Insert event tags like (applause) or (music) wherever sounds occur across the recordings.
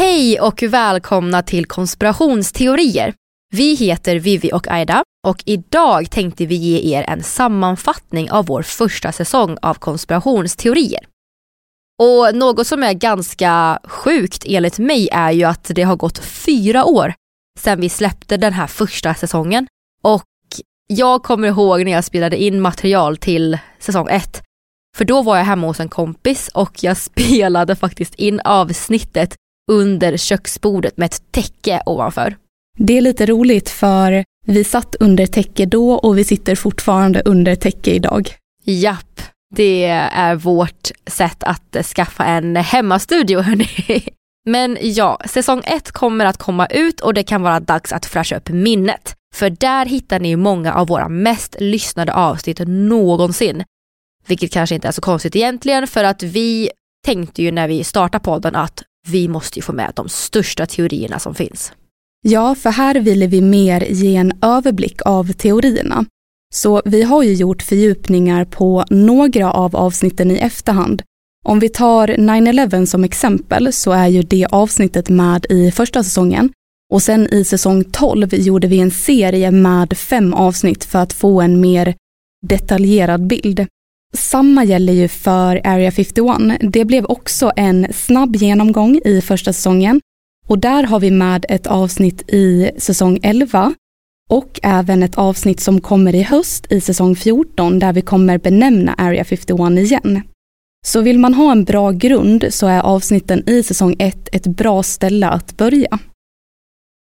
Hej och välkomna till konspirationsteorier. Vi heter Vivi och Aida och idag tänkte vi ge er en sammanfattning av vår första säsong av konspirationsteorier. Och något som är ganska sjukt enligt mig är ju att det har gått fyra år sedan vi släppte den här första säsongen och jag kommer ihåg när jag spelade in material till säsong ett för då var jag hemma hos en kompis och jag (laughs) spelade faktiskt in avsnittet under köksbordet med ett täcke ovanför. Det är lite roligt för vi satt under täcke då och vi sitter fortfarande under täcke idag. Japp, det är vårt sätt att skaffa en hemmastudio hörni. (laughs) Men ja, säsong ett kommer att komma ut och det kan vara dags att fräscha upp minnet. För där hittar ni många av våra mest lyssnade avsnitt någonsin. Vilket kanske inte är så konstigt egentligen för att vi tänkte ju när vi startade podden att vi måste ju få med de största teorierna som finns. Ja, för här ville vi mer ge en överblick av teorierna. Så vi har ju gjort fördjupningar på några av avsnitten i efterhand. Om vi tar 9-11 som exempel så är ju det avsnittet med i första säsongen och sen i säsong 12 gjorde vi en serie med fem avsnitt för att få en mer detaljerad bild. Samma gäller ju för Area 51. Det blev också en snabb genomgång i första säsongen och där har vi med ett avsnitt i säsong 11 och även ett avsnitt som kommer i höst i säsong 14 där vi kommer benämna Area 51 igen. Så vill man ha en bra grund så är avsnitten i säsong 1 ett bra ställe att börja.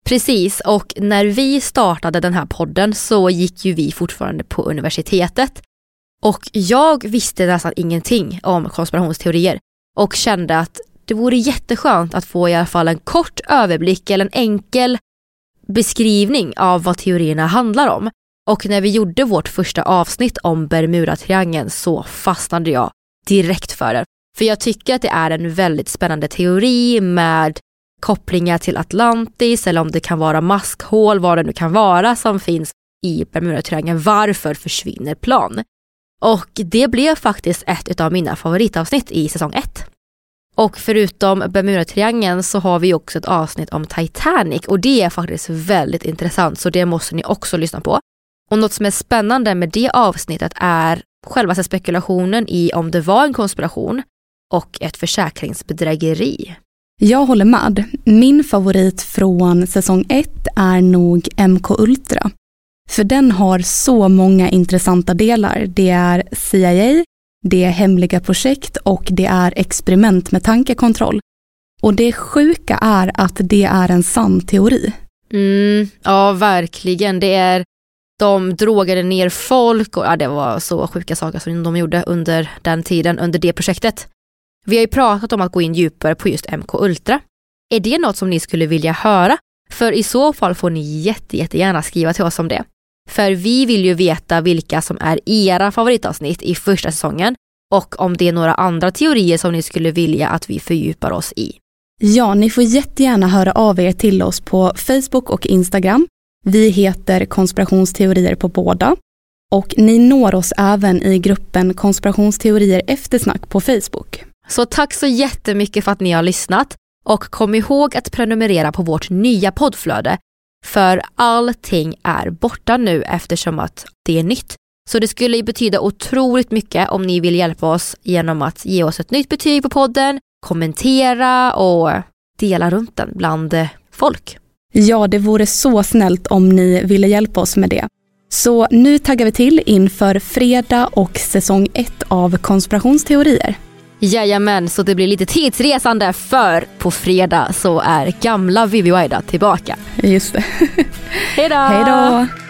Precis, och när vi startade den här podden så gick ju vi fortfarande på universitetet och jag visste nästan ingenting om konspirationsteorier och kände att det vore jätteskönt att få i alla fall en kort överblick eller en enkel beskrivning av vad teorierna handlar om. Och när vi gjorde vårt första avsnitt om Bermudatriangeln så fastnade jag direkt för den. För jag tycker att det är en väldigt spännande teori med kopplingar till Atlantis eller om det kan vara maskhål, vad det nu kan vara som finns i Bermudatriangeln. Varför försvinner plan? Och det blev faktiskt ett av mina favoritavsnitt i säsong 1. Och förutom Bermudatriangeln så har vi också ett avsnitt om Titanic och det är faktiskt väldigt intressant så det måste ni också lyssna på. Och något som är spännande med det avsnittet är själva spekulationen i om det var en konspiration och ett försäkringsbedrägeri. Jag håller med. Min favorit från säsong 1 är nog MK Ultra. För den har så många intressanta delar. Det är CIA, det är hemliga projekt och det är experiment med tankekontroll. Och det sjuka är att det är en sann teori. Mm, ja, verkligen. Det är, de drogade ner folk och ja, det var så sjuka saker som de gjorde under den tiden, under det projektet. Vi har ju pratat om att gå in djupare på just MK Ultra. Är det något som ni skulle vilja höra? För i så fall får ni jätte, jättegärna skriva till oss om det. För vi vill ju veta vilka som är era favoritavsnitt i första säsongen och om det är några andra teorier som ni skulle vilja att vi fördjupar oss i. Ja, ni får jättegärna höra av er till oss på Facebook och Instagram. Vi heter konspirationsteorier på båda. Och ni når oss även i gruppen konspirationsteorier eftersnack på Facebook. Så tack så jättemycket för att ni har lyssnat och kom ihåg att prenumerera på vårt nya poddflöde för allting är borta nu eftersom att det är nytt. Så det skulle betyda otroligt mycket om ni vill hjälpa oss genom att ge oss ett nytt betyg på podden, kommentera och dela runt den bland eh, folk. Ja, det vore så snällt om ni ville hjälpa oss med det. Så nu taggar vi till inför fredag och säsong ett av konspirationsteorier. Jajamän, så det blir lite tidsresande för på fredag så är gamla Vivi Waida tillbaka. Just det. (laughs) Hej då! Hej då!